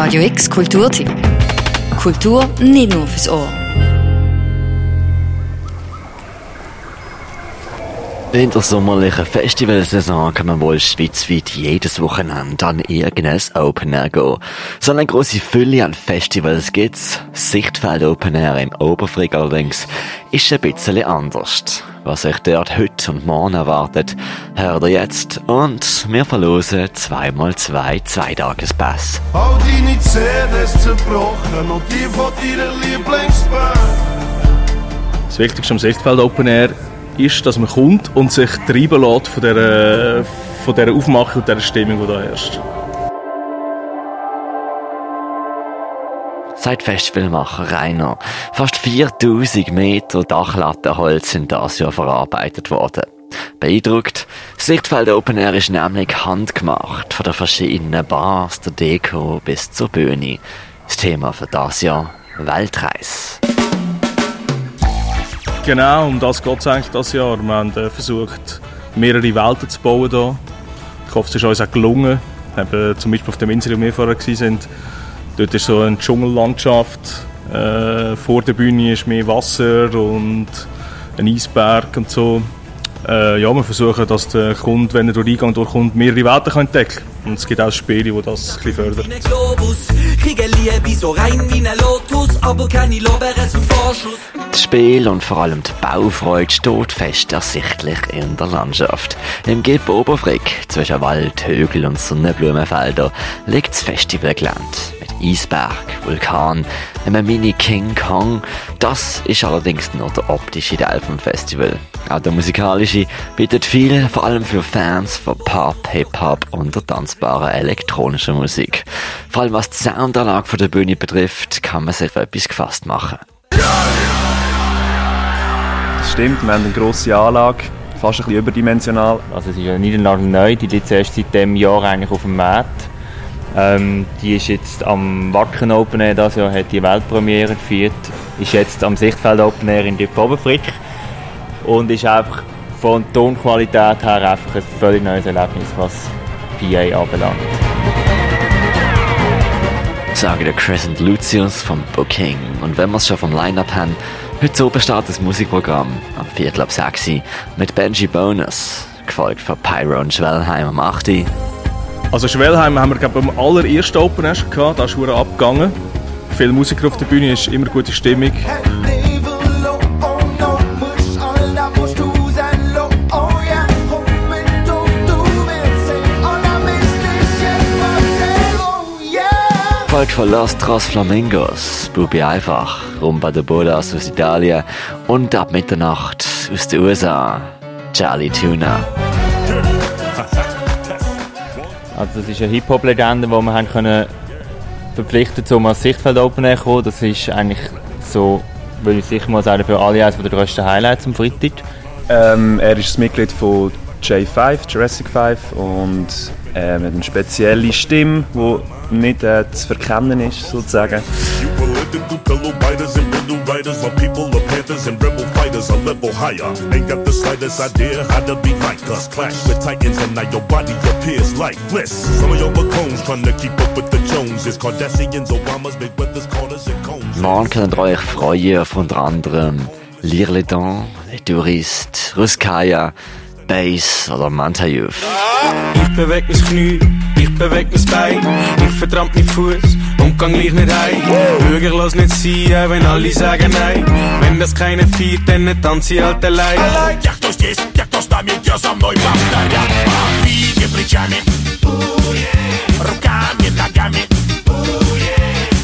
Radio X Kulturtipp. Kultur nicht nur fürs Ohr. In der sommerlichen Festivalsaison kann man wohl schweizweit jedes Wochenende an irgendein Open Air gehen. So eine grosse Fülle an Festivals gibt's. Sichtfeld Open Air im Oberfrick allerdings ist ein bisschen anders. Was euch dort heute und morgen erwartet, hört ihr jetzt und wir verlosen zweimal zwei Zweitagespass. All deine CDs zerbrochen und die von deiner Lieblingsband. Das Wichtigste am Sichtfeld Open Air ist, dass man kommt und sich treiben lässt von dieser, von dieser Aufmachung und dieser Stimmung, die da herrscht. Seit Festivalmacher Rainer. Fast 4000 Meter Dachlattenholz sind das Jahr verarbeitet worden. Beeindruckt, Sichtfeld Open Air ist nämlich handgemacht, von den verschiedenen Bars, der Deko bis zur Bühne. Das Thema für das Jahr Weltreise. Genau, um das geht es eigentlich das Jahr. Wir haben äh, versucht, mehrere Welten zu bauen hier. Ich hoffe, es ist uns auch gelungen. Eben, zum Beispiel auf der Insel, wo wir vorher waren, dort ist so eine Dschungellandschaft. Äh, vor der Bühne ist mehr Wasser und ein Eisberg und so. Äh, ja, wir versuchen, dass der Kunde, wenn er durch den Eingang durchkommt, mehrere Welten kann entdecken kann. Und es gibt auch Spiele, die das ein bisschen fördern. Globus, kriege Liebe so rein wie ein Lotus, aber keine Lorbeeren zum Vorschuss. Das Spiel und vor allem die Baufreude steht fest ersichtlich in der Landschaft. Im Gip Oberfrick, zwischen Wald, Hügel und Sonnenblumenfelder, liegt das Festivalgelände. Mit Eisberg, Vulkan, einem Mini King Kong. Das ist allerdings nur der optische Teil vom Festival. Auch der musikalische bietet viel, vor allem für Fans von Pop, Hip-Hop und der tanzbaren elektronischen Musik. Vor allem was die Soundanlage von der Bühne betrifft, kann man sich etwas gefasst machen. Das stimmt, wir haben eine grosse Anlage, fast ein bisschen überdimensional. Also es ist ja nicht neu, die liegt erst seit diesem Jahr eigentlich auf dem Markt. Ähm, die ist jetzt am Wacken Open Air, das Jahr hat die Weltpremiere gefeiert, ist jetzt am Sichtfeld Open Air in Dip Oberfrick und ist einfach von der Tonqualität her einfach ein völlig neues Erlebnis, was PA anbelangt. Sagen der Crescent Lucius vom Booking. Und wenn wir es schon vom Line-Up haben, heute oben startet das Musikprogramm am Viertel ab 6 Uhr mit Benji Bonus, gefolgt von Pyro und Schwellheim am 8 Uhr. Also Schwellheim haben wir glaube am allerersten Open schon gehabt, da ist abgegangen. Viel Musiker auf der Bühne, ist immer gute Stimmung. Von Los Tros Flamingos, Bubi Einfach, Rumba de Bodas aus Italien und ab Mitternacht aus den USA, Charlie Tuna. Also das ist eine Hip-Hop-Legende, die wir haben können verpflichtet um als Sichtfeld Open Air kommen. Das ist eigentlich so, würde ich sicher mal sagen, für alle eines der grössten Highlights am Freitag. Ähm, er ist das Mitglied von J5, Jurassic 5 und äh, mit einer speziellen Stimme, die nicht äh, zu verkennen ist, sozusagen. Morgen könnt ihr euch freuen auf unter anderem Dents, Les Touristes, Ruskaya, Bass oder Manta Youth. Ich beweg mein Knie, ich beweg mein Bein, ich vertramp meinen Fuß und gang gleich nicht heim. Bürger, lass nicht sein, auch wenn alle sagen nein. Wenn das keiner feiert, dann tanze ich halt allein. Jak to здесь, jak to с нами, я за мной повторят Двигай плечами Руками, ногами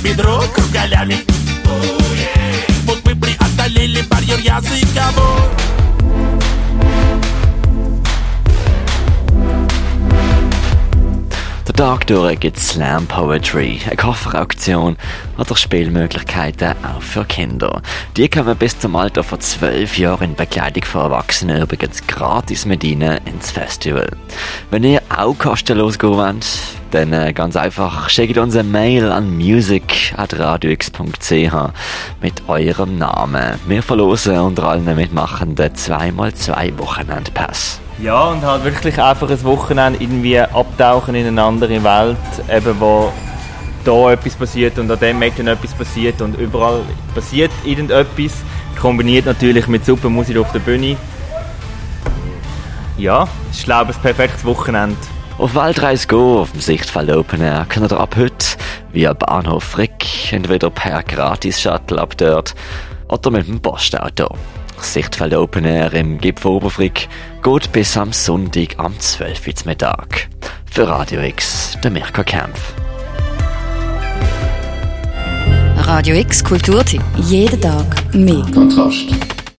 Бедро кругалями Вот мы преодолели барьер языковой Tag durch gibt Slam Poetry, eine Kofferauktion oder Spielmöglichkeiten auch für Kinder. Die man bis zum Alter von 12 Jahren in Begleitung von Erwachsenen übrigens gratis mit ihnen ins Festival. Wenn ihr auch kostenlos gehen wollt, dann äh, ganz einfach schickt uns eine Mail an music.radiox.ch mit eurem Namen. Wir verlosen unter allen Mitmachenden 2x2 Wochenendpass. Ja, und halt wirklich einfach ein Wochenende irgendwie abtauchen in eine andere Welt, eben wo da etwas passiert und an dem Ecken etwas passiert und überall passiert irgendetwas. Kombiniert natürlich mit super Musik auf der Bühne. Ja, ich glaube, ein perfektes Wochenende. Auf Waldreis Go auf dem Sichtfeld Open Air könnt ihr ab heute via Bahnhof Frick entweder per Gratis-Shuttle ab dort oder mit dem Postauto. Sichtfeld Open Air im Gipfel Oberfrick geht bis am Sonntag am 12. Uhr Mittag. Für Radio X, der Mirko Kempf. Radio X Kulturtipp. Jeden Tag mehr. Kontrast.